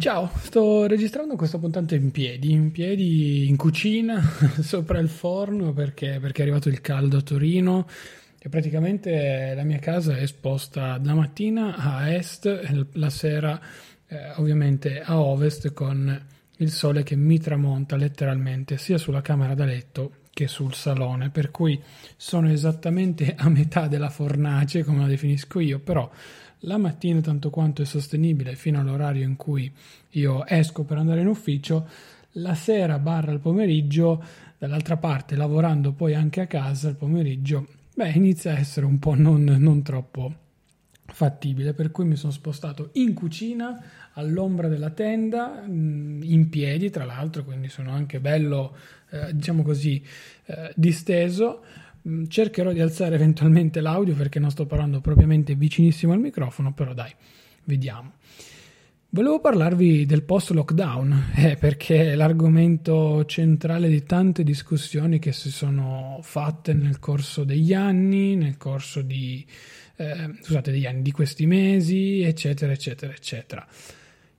Ciao, sto registrando questa puntata in piedi, in piedi in cucina, sopra il forno perché, perché, è arrivato il caldo a Torino e praticamente la mia casa è esposta da mattina a est, la sera eh, ovviamente a ovest con il sole che mi tramonta letteralmente sia sulla camera da letto che sul salone, per cui sono esattamente a metà della fornace come la definisco io, però la mattina tanto quanto è sostenibile fino all'orario in cui io esco per andare in ufficio, la sera barra il pomeriggio, dall'altra parte lavorando poi anche a casa il pomeriggio, beh inizia a essere un po' non, non troppo fattibile, per cui mi sono spostato in cucina all'ombra della tenda, mm, in piedi tra l'altro, quindi sono anche bello, eh, diciamo così, eh, disteso Mm, cercherò di alzare eventualmente l'audio perché non sto parlando propriamente vicinissimo al microfono, però dai, vediamo. Volevo parlarvi del post-lockdown, eh, perché è l'argomento centrale di tante discussioni che si sono fatte nel corso degli anni, nel corso di, eh, scusate, degli anni, di questi mesi, eccetera, eccetera, eccetera.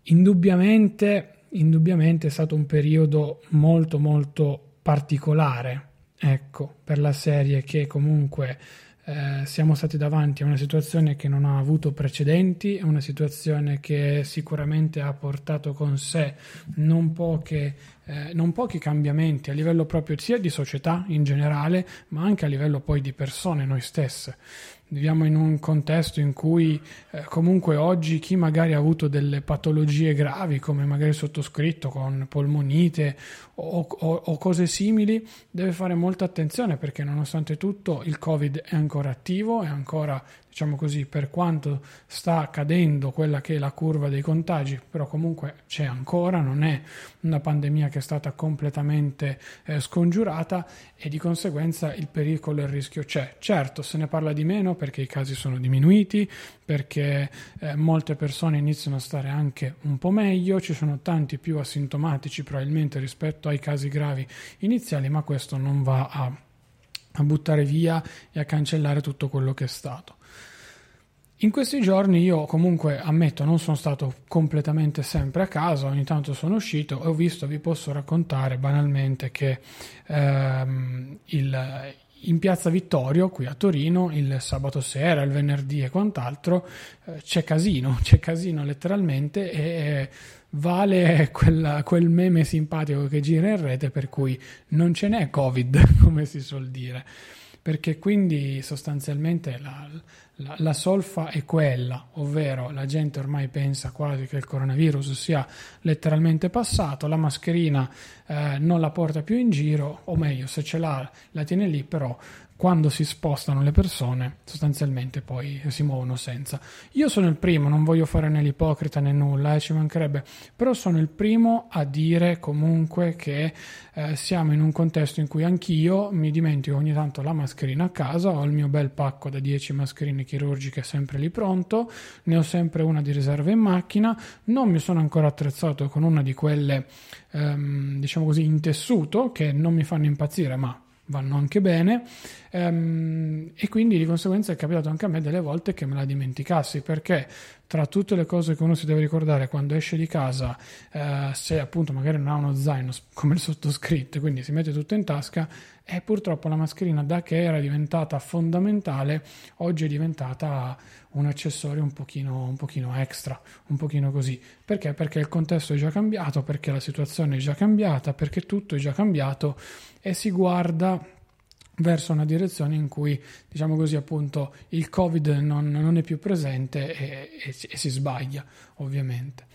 Indubbiamente, indubbiamente è stato un periodo molto, molto particolare Ecco, per la serie che comunque eh, siamo stati davanti a una situazione che non ha avuto precedenti, è una situazione che sicuramente ha portato con sé non, poche, eh, non pochi cambiamenti a livello proprio sia di società in generale, ma anche a livello poi di persone noi stesse. Viviamo in un contesto in cui eh, comunque oggi chi magari ha avuto delle patologie gravi, come magari sottoscritto con polmonite o, o, o, cose simili, deve fare molta attenzione perché nonostante tutto il Covid è ancora attivo, è ancora diciamo così, per quanto sta cadendo quella che è la curva dei contagi, però comunque c'è ancora, non è una pandemia che è stata completamente eh, scongiurata e di conseguenza il pericolo e il rischio c'è. Certo, se ne parla di meno perché i casi sono diminuiti, perché eh, molte persone iniziano a stare anche un po' meglio, ci sono tanti più asintomatici probabilmente rispetto ai casi gravi iniziali, ma questo non va a a buttare via e a cancellare tutto quello che è stato. In questi giorni io comunque ammetto non sono stato completamente sempre a casa, ogni tanto sono uscito e ho visto, vi posso raccontare banalmente che ehm, il, in piazza Vittorio, qui a Torino, il sabato sera, il venerdì e quant'altro, eh, c'è casino, c'è casino letteralmente e vale quella, quel meme simpatico che gira in rete per cui non ce n'è Covid, come si suol dire perché quindi sostanzialmente la, la, la, solfa è quella, ovvero la gente ormai pensa quasi che il coronavirus sia letteralmente passato, la mascherina eh, non la porta più in giro, o meglio, se ce l'ha la tiene lì, però quando si spostano le persone sostanzialmente poi si muovono senza. Io sono il primo, non voglio fare né l'ipocrita né nulla, eh, ci mancherebbe, però sono il primo a dire comunque che eh, siamo in un contesto in cui anch'io mi dimentico ogni tanto la mascherina a casa, ho il mio bel pacco da 10 mascherine chirurgiche sempre lì pronto, ne ho sempre una di riserva in macchina, non mi sono ancora attrezzato con una di quelle ehm, diciamo così in tessuto che non mi fanno impazzire ma vanno anche bene. Ehm, e quindi di conseguenza è capitato anche a me delle volte che me la dimenticassi perché tra tutte le cose che uno si deve ricordare quando esce di casa eh, se appunto magari non ha uno zaino come il sottoscritto quindi si mette tutto in tasca e purtroppo la mascherina da che era diventata fondamentale oggi è diventata un accessorio un pochino, un pochino extra un pochino così perché? perché il contesto è già cambiato perché la situazione è già cambiata perché tutto è già cambiato e si guarda verso una direzione in cui, diciamo così, appunto, il Covid non, non è più presente e, e, e, si sbaglia, ovviamente.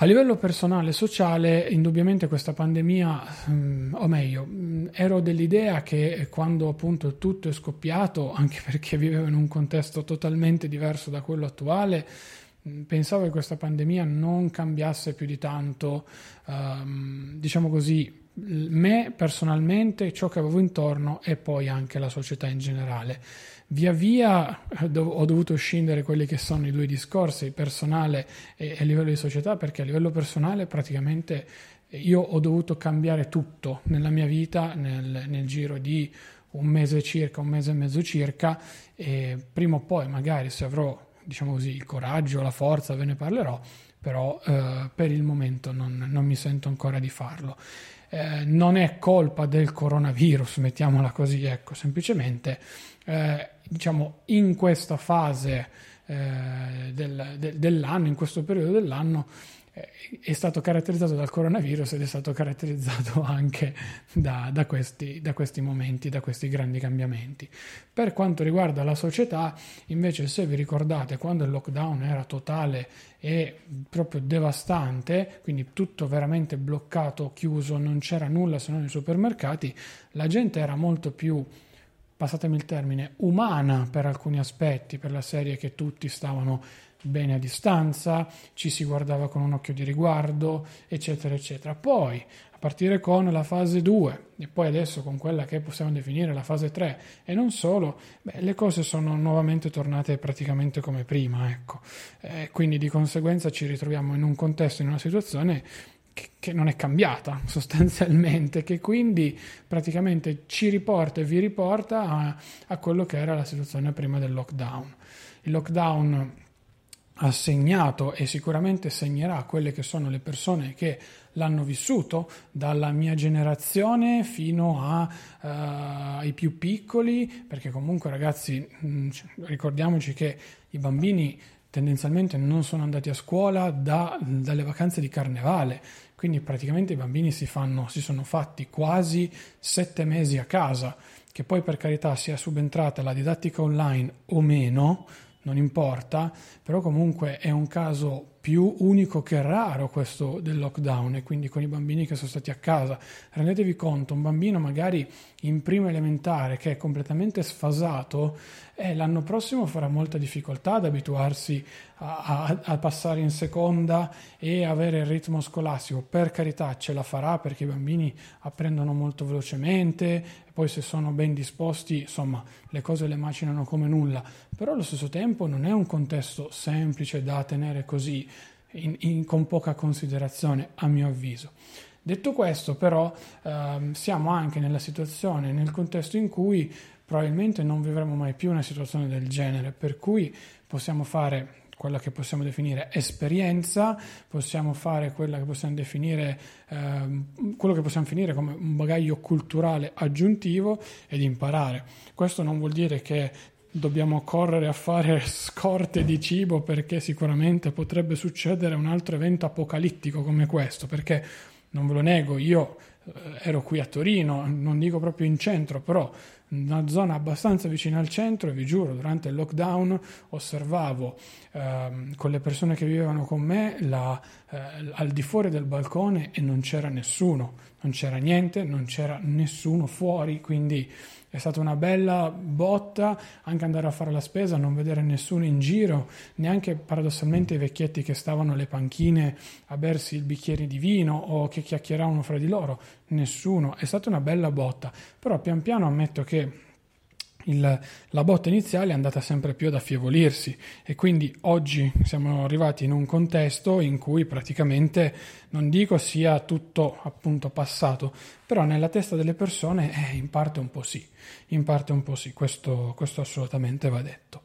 A livello personale e sociale, indubbiamente questa pandemia, mm, o meglio, mm, ero dell'idea che quando appunto tutto è scoppiato, anche perché vivevo in un contesto totalmente diverso da quello attuale, mm, pensavo che questa pandemia non cambiasse più di tanto, um, diciamo così, me personalmente, ciò che avevo intorno e poi anche la società in generale. Via via eh, ho dovuto scindere quelli che sono i due discorsi, personale e a livello di società, perché a livello personale praticamente io ho dovuto cambiare tutto nella mia vita nel, nel giro di un mese circa, un mese e mezzo circa, e prima o poi magari se avrò diciamo così, il coraggio, la forza, ve ne parlerò, però eh, per il momento non, non, mi sento ancora di farlo. Eh, non è colpa del coronavirus, mettiamola così, ecco, semplicemente eh, diciamo in questa fase eh, del, de, dell'anno, in questo periodo dell'anno, è stato caratterizzato dal coronavirus ed è stato caratterizzato anche da, da, questi, da, questi, momenti, da questi grandi cambiamenti. Per quanto riguarda la società, invece, se vi ricordate, quando il lockdown era totale e proprio devastante, quindi tutto veramente bloccato, chiuso, non c'era nulla se non i supermercati, la gente era molto più passatemi il termine, umana per alcuni aspetti, per la serie che tutti stavano bene a distanza, ci si guardava con un occhio di riguardo, eccetera, eccetera. Poi, a partire con la fase 2 e poi adesso con quella che possiamo definire la fase 3 e non solo, beh, le cose sono nuovamente tornate praticamente come prima, ecco. Eh, quindi di conseguenza ci ritroviamo in un contesto, in una situazione che, che non è cambiata sostanzialmente, che quindi praticamente ci riporta e vi riporta a, a quello che era la situazione prima del lockdown. Il lockdown ha segnato e sicuramente segnerà quelle che sono le persone che l'hanno vissuto, dalla mia generazione fino a, uh, ai più piccoli, perché comunque ragazzi mh, mm, ricordiamoci che i bambini tendenzialmente non sono andati a scuola da, dalle vacanze di carnevale, quindi praticamente i bambini si, fanno, si sono fatti quasi sette mesi a casa, che poi per carità sia subentrata la didattica online o meno, non importa, però comunque è un caso più unico che raro questo del lockdown e quindi con i bambini che sono stati a casa. Rendetevi conto, un bambino magari in prima elementare che è completamente sfasato, eh, l'anno prossimo farà molta difficoltà ad abituarsi a, a, a, passare in seconda e avere il ritmo scolastico. Per carità ce la farà perché i bambini apprendono molto velocemente, poi se sono ben disposti, insomma, le cose le macinano come nulla, però allo stesso tempo non è un contesto semplice da tenere così in, in, con poca considerazione, a mio avviso. Detto questo, però, ehm, siamo anche nella situazione, nel contesto in cui probabilmente non vivremo mai più una situazione del genere, per cui possiamo fare quella che possiamo definire esperienza, possiamo fare quella che possiamo definire ehm, quello che possiamo finire come un bagaglio culturale aggiuntivo ed imparare. Questo non vuol dire che dobbiamo correre a fare scorte di cibo perché sicuramente potrebbe succedere un altro evento apocalittico come questo, perché non ve lo nego, io eh, ero qui a Torino, non dico proprio in centro, però una zona abbastanza vicina al centro e vi giuro, durante il lockdown osservavo ehm, con le persone che vivevano con me la, eh, al di fuori del balcone e non c'era nessuno, non c'era niente, non c'era nessuno fuori, quindi è stata una bella botta anche andare a fare la spesa, non vedere nessuno in giro, neanche paradossalmente i vecchietti che stavano alle panchine a bersi il bicchiere di vino o che chiacchieravano fra di loro, nessuno. È stata una bella botta, però pian piano ammetto che il, la botta iniziale è andata sempre più ad affievolirsi e quindi oggi siamo arrivati in un contesto in cui praticamente non dico sia tutto appunto passato, però nella testa delle persone eh, in parte un po' sì, in parte un po' sì, questo, questo assolutamente va detto.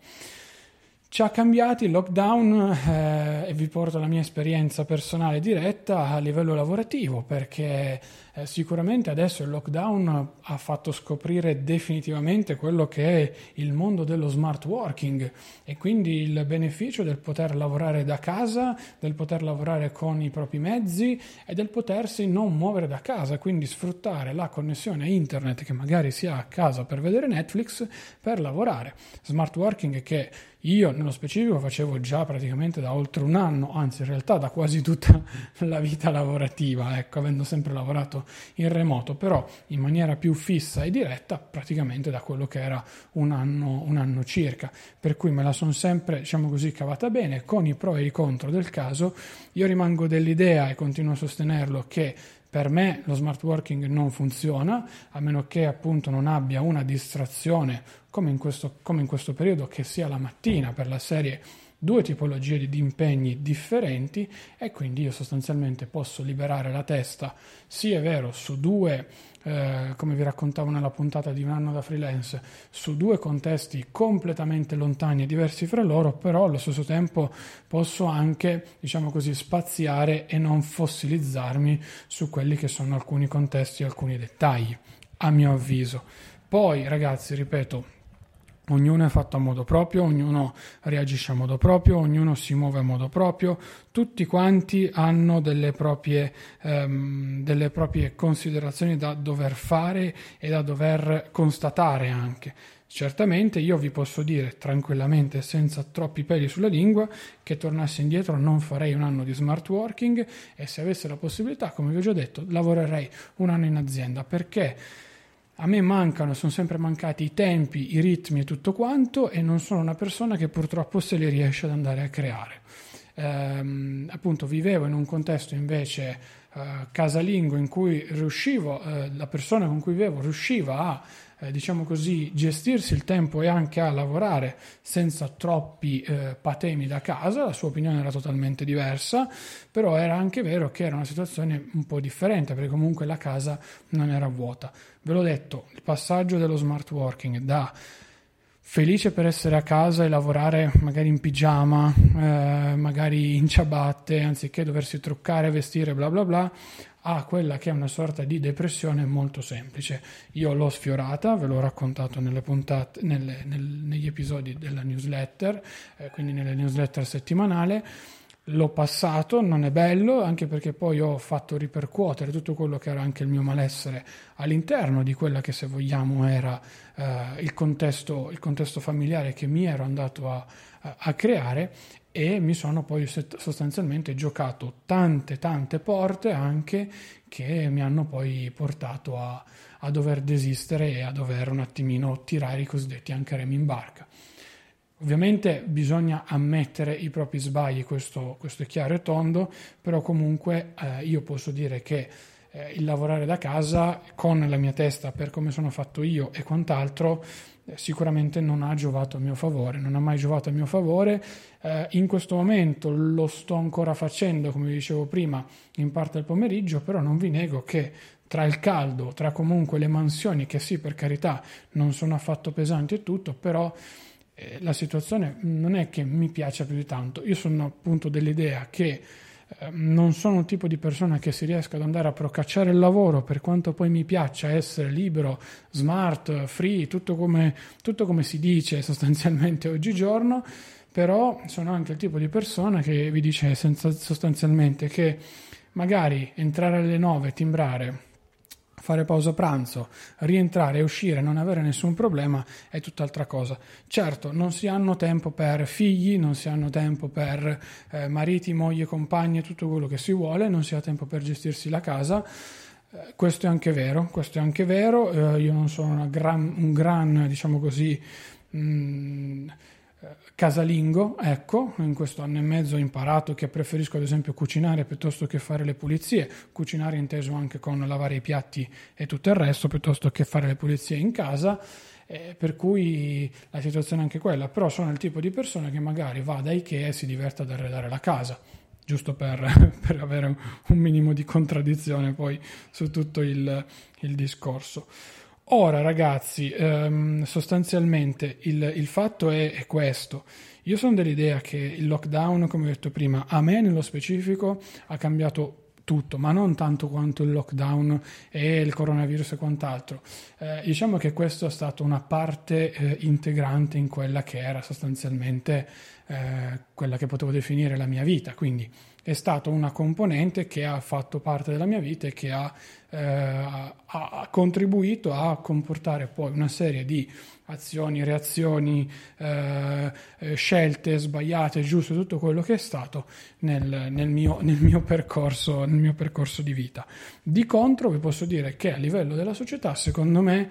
Ci ha cambiati il lockdown eh, e vi porto la mia esperienza personale diretta a livello lavorativo perché eh, sicuramente adesso il lockdown ha fatto scoprire definitivamente quello che è il mondo dello smart working e quindi il beneficio del poter lavorare da casa, del poter lavorare con i propri mezzi e del potersi non muovere da casa, quindi sfruttare la connessione a internet che magari si ha a casa per vedere Netflix per lavorare. Smart working che io nello specifico facevo già praticamente da oltre un anno, anzi in realtà da quasi tutta la vita lavorativa, ecco, avendo sempre lavorato in remoto, però in maniera più fissa e diretta praticamente da quello che era un anno, un anno circa. Per cui me la sono sempre, diciamo così, cavata bene, con i pro e i contro del caso. Io rimango dell'idea e continuo a sostenerlo che Per me lo smart working non funziona, a meno che appunto non abbia una distrazione come in questo, come in questo periodo, che sia la mattina per la serie due tipologie di impegni differenti e quindi io sostanzialmente posso liberare la testa, sì è vero, su due eh, come vi raccontavo nella puntata di un anno da freelance, su due contesti completamente lontani e diversi fra loro, però allo stesso tempo posso anche, diciamo così, spaziare e non fossilizzarmi su quelli che sono alcuni contesti e alcuni dettagli, a mio avviso. Poi, ragazzi, ripeto, Ognuno è fatto a modo proprio, ognuno reagisce a modo proprio, ognuno si muove a modo proprio, tutti quanti hanno delle proprie, ehm, delle proprie considerazioni da dover fare e da dover constatare anche. Certamente io vi posso dire tranquillamente, senza troppi peli sulla lingua, che tornassi indietro non farei un anno di smart working e se avessi la possibilità, come vi ho già detto, lavorerei un anno in azienda. Perché a me mancano, sono sempre mancati i tempi, i ritmi e tutto quanto e non sono una persona che purtroppo se li riesce ad andare a creare. Ehm, appunto vivevo in un contesto invece eh, casalingo in cui riuscivo, eh, la persona con cui vivevo riusciva a eh, diciamo così, gestirsi il tempo e anche a lavorare senza troppi eh, patemi da casa, la sua opinione era totalmente diversa, però era anche vero che era una situazione un po' differente perché comunque la casa non era vuota. Ve l'ho detto, il passaggio dello smart working da felice per essere a casa e lavorare magari in pigiama, eh, magari in ciabatte, anziché doversi truccare, vestire, bla bla bla, a quella che è una sorta di depressione molto semplice. Io l'ho sfiorata, ve l'ho raccontato nelle puntate, nelle, nel, negli episodi della newsletter, eh, quindi nelle newsletter settimanale. L'ho passato, non è bello, anche perché poi ho fatto ripercuotere tutto quello che era anche il mio malessere all'interno di quella che se vogliamo era eh, il, contesto, il, contesto, familiare che mi ero andato a, a creare e mi sono poi sostanzialmente giocato tante tante porte anche che mi hanno poi portato a, a dover desistere e a dover un attimino tirare i cosiddetti anche remi in barca. Ovviamente bisogna ammettere i propri sbagli, questo, questo è chiaro e tondo, però comunque eh, io posso dire che eh, il lavorare da casa con la mia testa per come sono fatto io e quant'altro eh, sicuramente non ha giovato a mio favore, non ha mai giovato a mio favore. Eh, in questo momento lo sto ancora facendo, come vi dicevo prima, in parte al pomeriggio, però non vi nego che tra il caldo, tra comunque le mansioni, che sì, per carità, non sono affatto pesanti e tutto, però eh, la situazione non è che mi piaccia più di tanto. Io sono appunto dell'idea che Ehm, non sono un tipo di persona che si riesca ad andare a procacciare il lavoro per quanto poi mi piaccia essere libero, smart, free, tutto come, tutto come si dice sostanzialmente oggigiorno, però sono anche il tipo di persona che vi dice senza, sostanzialmente che magari entrare alle 9, timbrare, fare pausa pranzo, rientrare e uscire, non avere nessun problema è tutt'altra cosa. Certo, non si hanno tempo per figli, non si hanno tempo per eh, mariti, moglie, compagni, tutto quello che si vuole, non si ha tempo per gestirsi la casa. Eh, questo è anche vero, questo è anche vero. Eh, io non sono gran, un gran, diciamo così, mh, mm, casalingo, ecco, in questo anno e mezzo ho imparato che preferisco ad esempio cucinare piuttosto che fare le pulizie, cucinare inteso anche con lavare i piatti e tutto il resto, piuttosto che fare le pulizie in casa, eh, per cui la situazione è anche quella, però sono il tipo di persona che magari va da Ikea e si diverte ad arredare la casa, giusto per, per avere un minimo di contraddizione poi su tutto il, il discorso. Ora ragazzi, ehm, sostanzialmente il, il fatto è, è, questo. Io sono dell'idea che il lockdown, come ho detto prima, a me nello specifico ha cambiato tutto, ma non tanto quanto il lockdown e il coronavirus e quant'altro. Eh, diciamo che questo è stato una parte eh, integrante in quella che era sostanzialmente eh, quella che potevo definire la mia vita, quindi è stata una componente che ha fatto parte della mia vita e che ha, eh, ha contribuito a comportare poi una serie di azioni, reazioni, eh, eh, scelte sbagliate, giuste, tutto quello che è stato nel, nel, mio, nel, mio percorso, nel mio percorso di vita. Di contro vi posso dire che a livello della società, secondo me,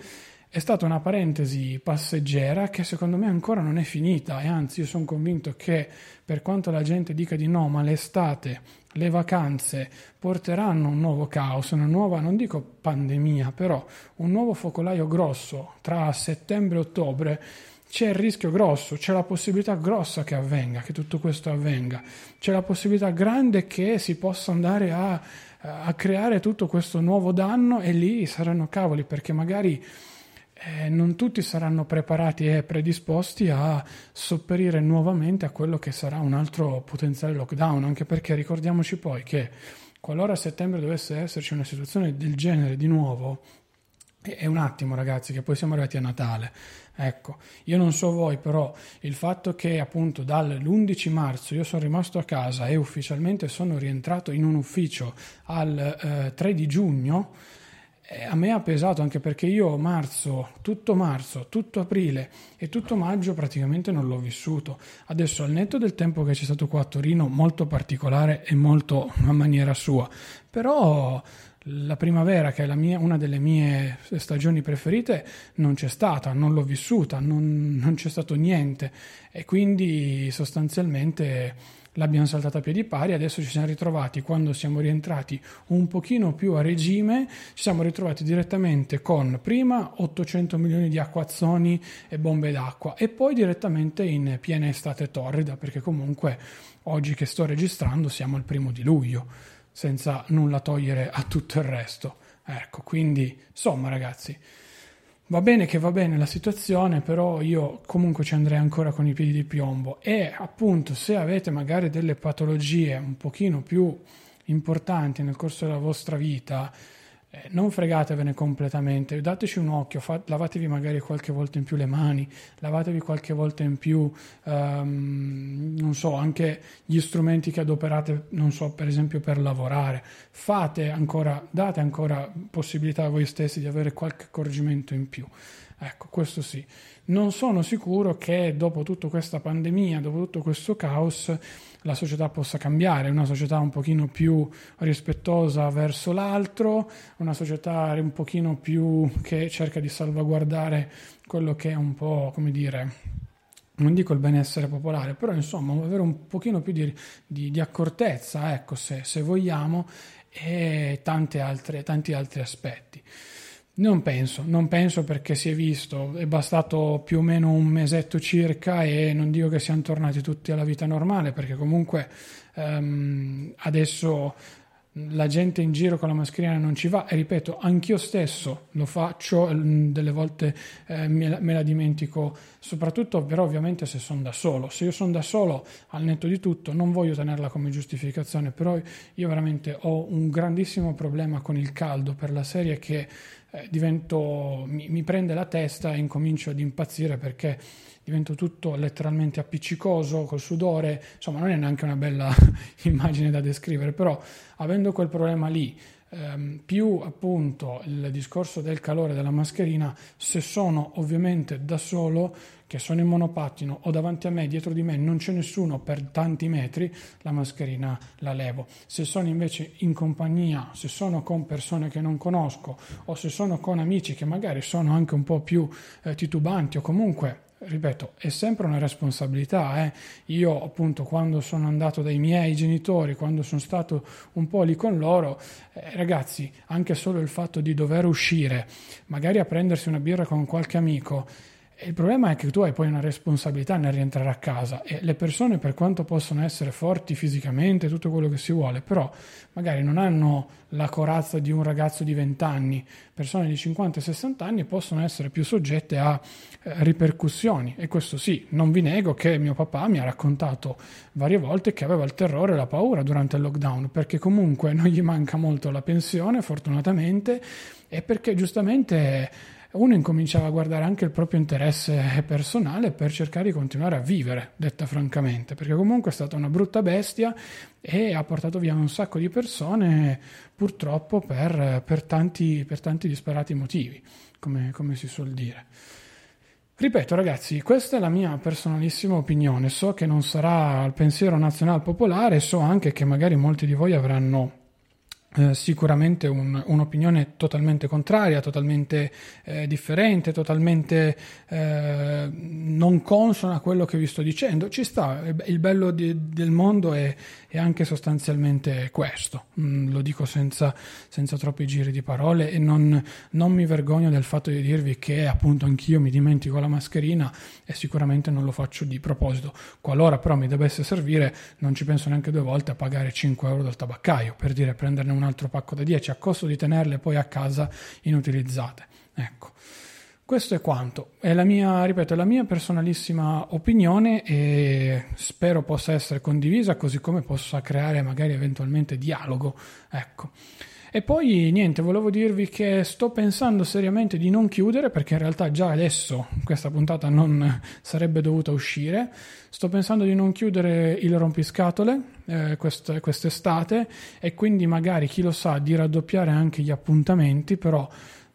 è stata una parentesi passeggera che secondo me ancora non è finita e anzi io sono convinto che per quanto la gente dica di no, ma l'estate, le vacanze porteranno un nuovo caos, una nuova, non dico pandemia, però un nuovo focolaio grosso tra settembre e ottobre. C'è il rischio grosso, c'è la possibilità grossa che avvenga, che tutto questo avvenga, c'è la possibilità grande che si possa andare a, a creare tutto questo nuovo danno e lì saranno cavoli perché magari eh, non tutti saranno preparati e predisposti a sopperire nuovamente a quello che sarà un altro potenziale lockdown, anche perché ricordiamoci poi che qualora a settembre dovesse esserci una situazione del genere di nuovo, è un attimo ragazzi che poi siamo arrivati a Natale. Ecco, io non so voi, però il fatto che appunto dall'11 marzo io sono rimasto a casa e ufficialmente sono rientrato in un ufficio al eh, 3 di giugno, eh, a me ha pesato anche perché io marzo, tutto marzo, tutto aprile e tutto maggio praticamente non l'ho vissuto. Adesso al netto del tempo che c'è stato qua a Torino, molto particolare e molto a maniera sua, però la primavera, che è mia, una delle mie stagioni preferite, non c'è stata, non l'ho vissuta, non, non c'è stato niente e quindi sostanzialmente l'abbiamo saltata a piedi pari, adesso ci siamo ritrovati quando siamo rientrati un pochino più a regime, ci siamo ritrovati direttamente con prima 800 milioni di acquazzoni e bombe d'acqua e poi direttamente in piena estate torrida perché comunque oggi che sto registrando siamo al primo di luglio senza nulla togliere a tutto il resto. Ecco, quindi insomma ragazzi, Va bene che va bene la situazione, però io comunque ci andrei ancora con i piedi di piombo. E appunto se avete magari delle patologie un pochino più importanti nel corso della vostra vita, eh, non fregatevene completamente, dateci un occhio, fa, lavatevi magari qualche volta in più le mani, lavatevi qualche volta in più, um, non so, anche gli strumenti che adoperate, non so, per esempio per lavorare. Fate ancora, date ancora possibilità a voi stessi di avere qualche accorgimento in più. Ecco, questo sì. Non sono sicuro che dopo tutta questa pandemia, dopo tutto questo caos, la società possa cambiare, una società un pochino più rispettosa verso l'altro, una società un pochino più che cerca di salvaguardare quello che è un po', come dire, non dico il benessere popolare, però insomma avere un pochino più di, di, di accortezza, ecco, se, se vogliamo, e altre, tanti altri aspetti. Non penso, non penso perché si è visto, è bastato più o meno un mesetto circa e non dico che siamo tornati tutti alla vita normale perché comunque um, adesso la gente in giro con la mascherina non ci va. E ripeto, anch'io stesso lo faccio, delle volte eh, me, me, la, dimentico, soprattutto però ovviamente se sono da solo, se io sono da solo al netto di tutto non voglio tenerla come giustificazione, però io veramente ho un grandissimo problema con il caldo per la serie che eh, divento, mi, mi, prende la testa e incomincio ad impazzire perché divento tutto letteralmente appiccicoso col sudore, insomma non è neanche una bella immagine da descrivere, però avendo quel problema lì, ehm, più appunto il discorso del calore della mascherina, se sono ovviamente da solo, che sono in monopattino o davanti a me, dietro di me non c'è nessuno per tanti metri, la mascherina la levo. Se sono invece in compagnia, se sono con persone che non conosco o se sono con amici che magari sono anche un po' più eh, titubanti o comunque ripeto, è sempre una responsabilità. Eh? Io appunto quando sono andato dai miei genitori, quando sono stato un po' lì con loro, eh, ragazzi, anche solo il fatto di dover uscire, magari a prendersi una birra con qualche amico, il problema è che tu hai poi una responsabilità nel rientrare a casa e le persone per quanto possono essere forti fisicamente, tutto quello che si vuole, però magari non hanno la corazza di un ragazzo di 20 anni, persone di 50 e 60 anni possono essere più soggette a eh, ripercussioni. E questo sì, non vi nego che mio papà mi ha raccontato varie volte che aveva il terrore e la paura durante il lockdown perché comunque non gli manca molto la pensione fortunatamente e perché giustamente uno incominciava a guardare anche il proprio interesse personale per cercare di continuare a vivere, detta francamente, perché comunque è stata una brutta bestia e ha portato via un sacco di persone purtroppo per, per, tanti, per tanti, disparati motivi, come, come si suol dire. Ripeto ragazzi, questa è la mia personalissima opinione, so che non sarà il pensiero nazionale popolare, so anche che magari molti di voi avranno eh, sicuramente un, un'opinione totalmente contraria, totalmente eh, differente, totalmente eh, non consona a quello che vi sto dicendo. Ci sta, il bello di, del mondo è, è, anche sostanzialmente questo, mm, lo dico senza, senza, troppi giri di parole e non, non, mi vergogno del fatto di dirvi che appunto anch'io mi dimentico la mascherina e sicuramente non lo faccio di proposito. Qualora però mi dovesse servire non ci penso neanche due volte a pagare 5 euro dal tabaccaio per dire prenderne un altro pacco da 10 a costo di tenerle poi a casa inutilizzate. Ecco. Questo è quanto. È la mia, ripeto, è la mia personalissima opinione e spero possa essere condivisa così come possa creare magari eventualmente dialogo. Ecco. E poi niente, volevo dirvi che sto pensando seriamente di non chiudere perché in realtà già adesso questa puntata non sarebbe dovuta uscire. Sto pensando di non chiudere il rompiscatole eh, quest- quest'estate e quindi magari chi lo sa di raddoppiare anche gli appuntamenti, però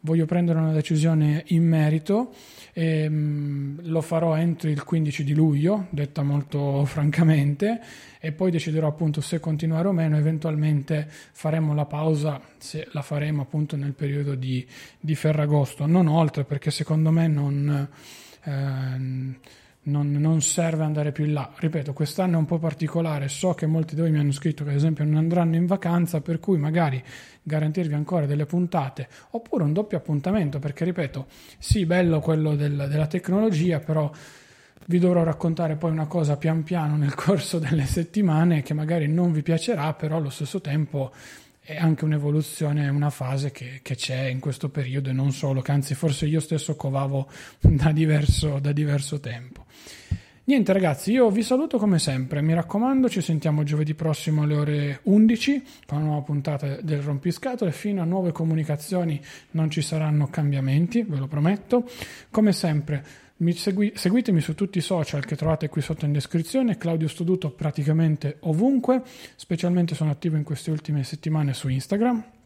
voglio prendere una decisione in merito e mh, lo farò entro il 15 di luglio, detta molto francamente, e poi deciderò appunto se continuare o meno, eventualmente faremo la pausa, se la faremo appunto nel periodo di, di Ferragosto, non oltre perché secondo me non... Eh, non, non, serve andare più in là. Ripeto, quest'anno è un po' particolare, so che molti di voi mi hanno scritto che ad esempio non andranno in vacanza, per cui magari garantirvi ancora delle puntate oppure un doppio appuntamento, perché ripeto, sì, bello quello del, della tecnologia, però vi dovrò raccontare poi una cosa pian piano nel corso delle settimane che magari non vi piacerà, però allo stesso tempo è anche un'evoluzione, una fase che, che, c'è in questo periodo e non solo, che anzi forse io stesso covavo da diverso, da diverso tempo. Niente ragazzi, io vi saluto come sempre, mi raccomando ci sentiamo giovedì prossimo alle ore 11 con una nuova puntata del Rompiscatole, fino a nuove comunicazioni non ci saranno cambiamenti, ve lo prometto. Come sempre Segui, seguitemi su tutti i social che trovate qui sotto in descrizione, Claudio Studuto praticamente ovunque, specialmente sono attivo in queste ultime settimane su Instagram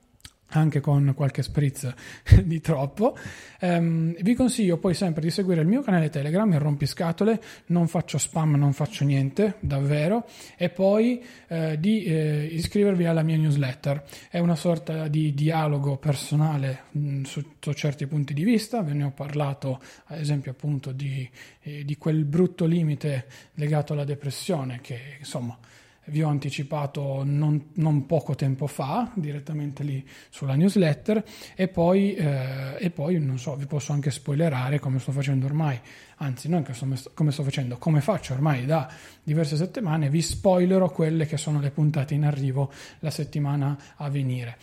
anche con qualche spritz di troppo. Um, vi consiglio poi sempre di seguire il mio canale Telegram, il Rompiscatole, non faccio spam, non faccio niente, davvero, e poi eh, di eh, iscrivervi alla mia newsletter. È una sorta di dialogo personale mh, mm, sotto certi punti di vista, ve ne ho parlato ad esempio appunto di, eh, di quel brutto limite legato alla depressione che insomma vi ho anticipato non, non, poco tempo fa, direttamente lì sulla newsletter, e poi, eh, e poi, non so, vi posso anche spoilerare come sto facendo ormai, anzi non come sto facendo, come faccio ormai da diverse settimane, vi spoilerò quelle che sono le puntate in arrivo la settimana a venire.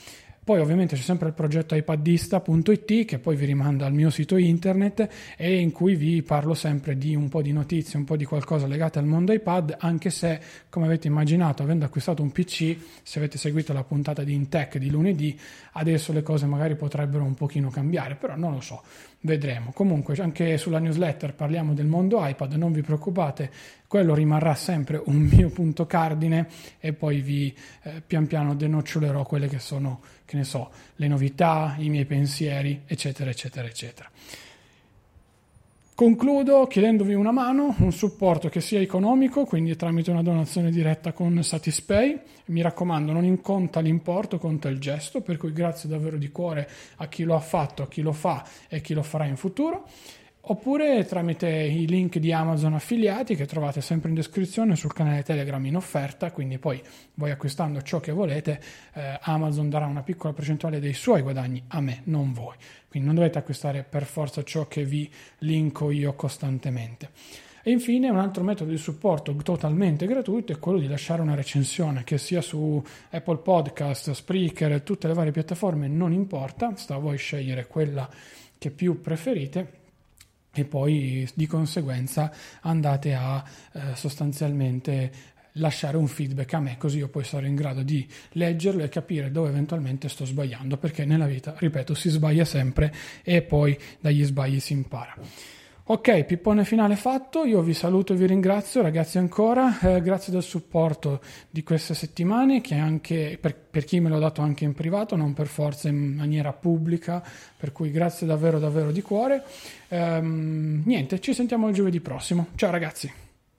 Poi ovviamente c'è sempre il progetto ipaddista.it che poi vi rimanda al mio sito internet e in cui vi parlo sempre di un po' di notizie, un po' di qualcosa legate al mondo iPad, anche se come avete immaginato avendo acquistato un PC, se avete seguito la puntata di Intech di lunedì, adesso le cose magari potrebbero un pochino cambiare, però non lo so vedremo. Comunque anche sulla newsletter parliamo del mondo iPad, non vi preoccupate, quello rimarrà sempre un mio punto cardine e poi vi eh, pian piano denocciolerò quelle che sono, che ne so, le novità, i miei pensieri, eccetera, eccetera, eccetera. Concludo chiedendovi una mano, un supporto che sia economico, quindi tramite una donazione diretta con Satispay. Mi raccomando, non conta l'importo, conta il gesto, per cui grazie davvero di cuore a chi lo ha fatto, a chi lo fa e chi lo farà in futuro oppure tramite i link di Amazon affiliati che trovate sempre in descrizione sul canale Telegram in offerta, quindi poi voi acquistando ciò che volete, eh, Amazon darà una piccola percentuale dei suoi guadagni a me, non voi. Quindi non dovete acquistare per forza ciò che vi linko io costantemente. E infine un altro metodo di supporto totalmente gratuito è quello di lasciare una recensione, che sia su Apple Podcast, Spreaker, tutte le varie piattaforme, non importa, sta a voi scegliere quella che più preferite e poi di conseguenza andate a eh, sostanzialmente lasciare un feedback a me così io poi sarò in grado di leggerlo e capire dove eventualmente sto sbagliando perché nella vita ripeto si sbaglia sempre e poi dagli sbagli si impara Ok, pippone finale fatto, io vi saluto e vi ringrazio ragazzi ancora, eh, grazie del supporto di queste settimane che anche per, per, chi me l'ha dato anche in privato, non per forza in maniera pubblica, per cui grazie davvero davvero di cuore. Ehm, niente, ci sentiamo il giovedì prossimo, ciao ragazzi.